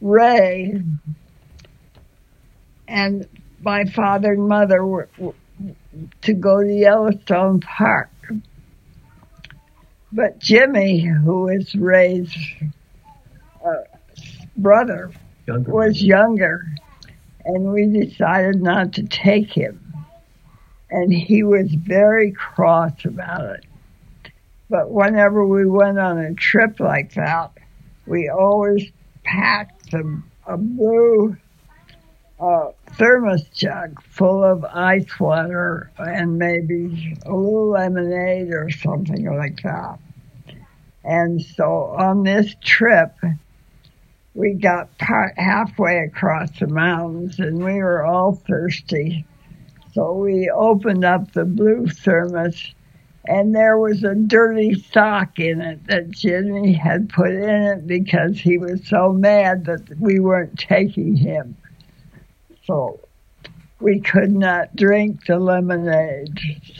Ray and my father and mother were, were to go to Yellowstone Park. But Jimmy, who is Ray's uh, brother, Younger. was younger, and we decided not to take him. And he was very cross about it. But whenever we went on a trip like that, we always packed a, a blue uh, thermos jug full of ice water and maybe a little lemonade or something like that. And so on this trip, we got part, halfway across the mountains and we were all thirsty. So we opened up the blue thermos and there was a dirty sock in it that Jimmy had put in it because he was so mad that we weren't taking him. So we could not drink the lemonade.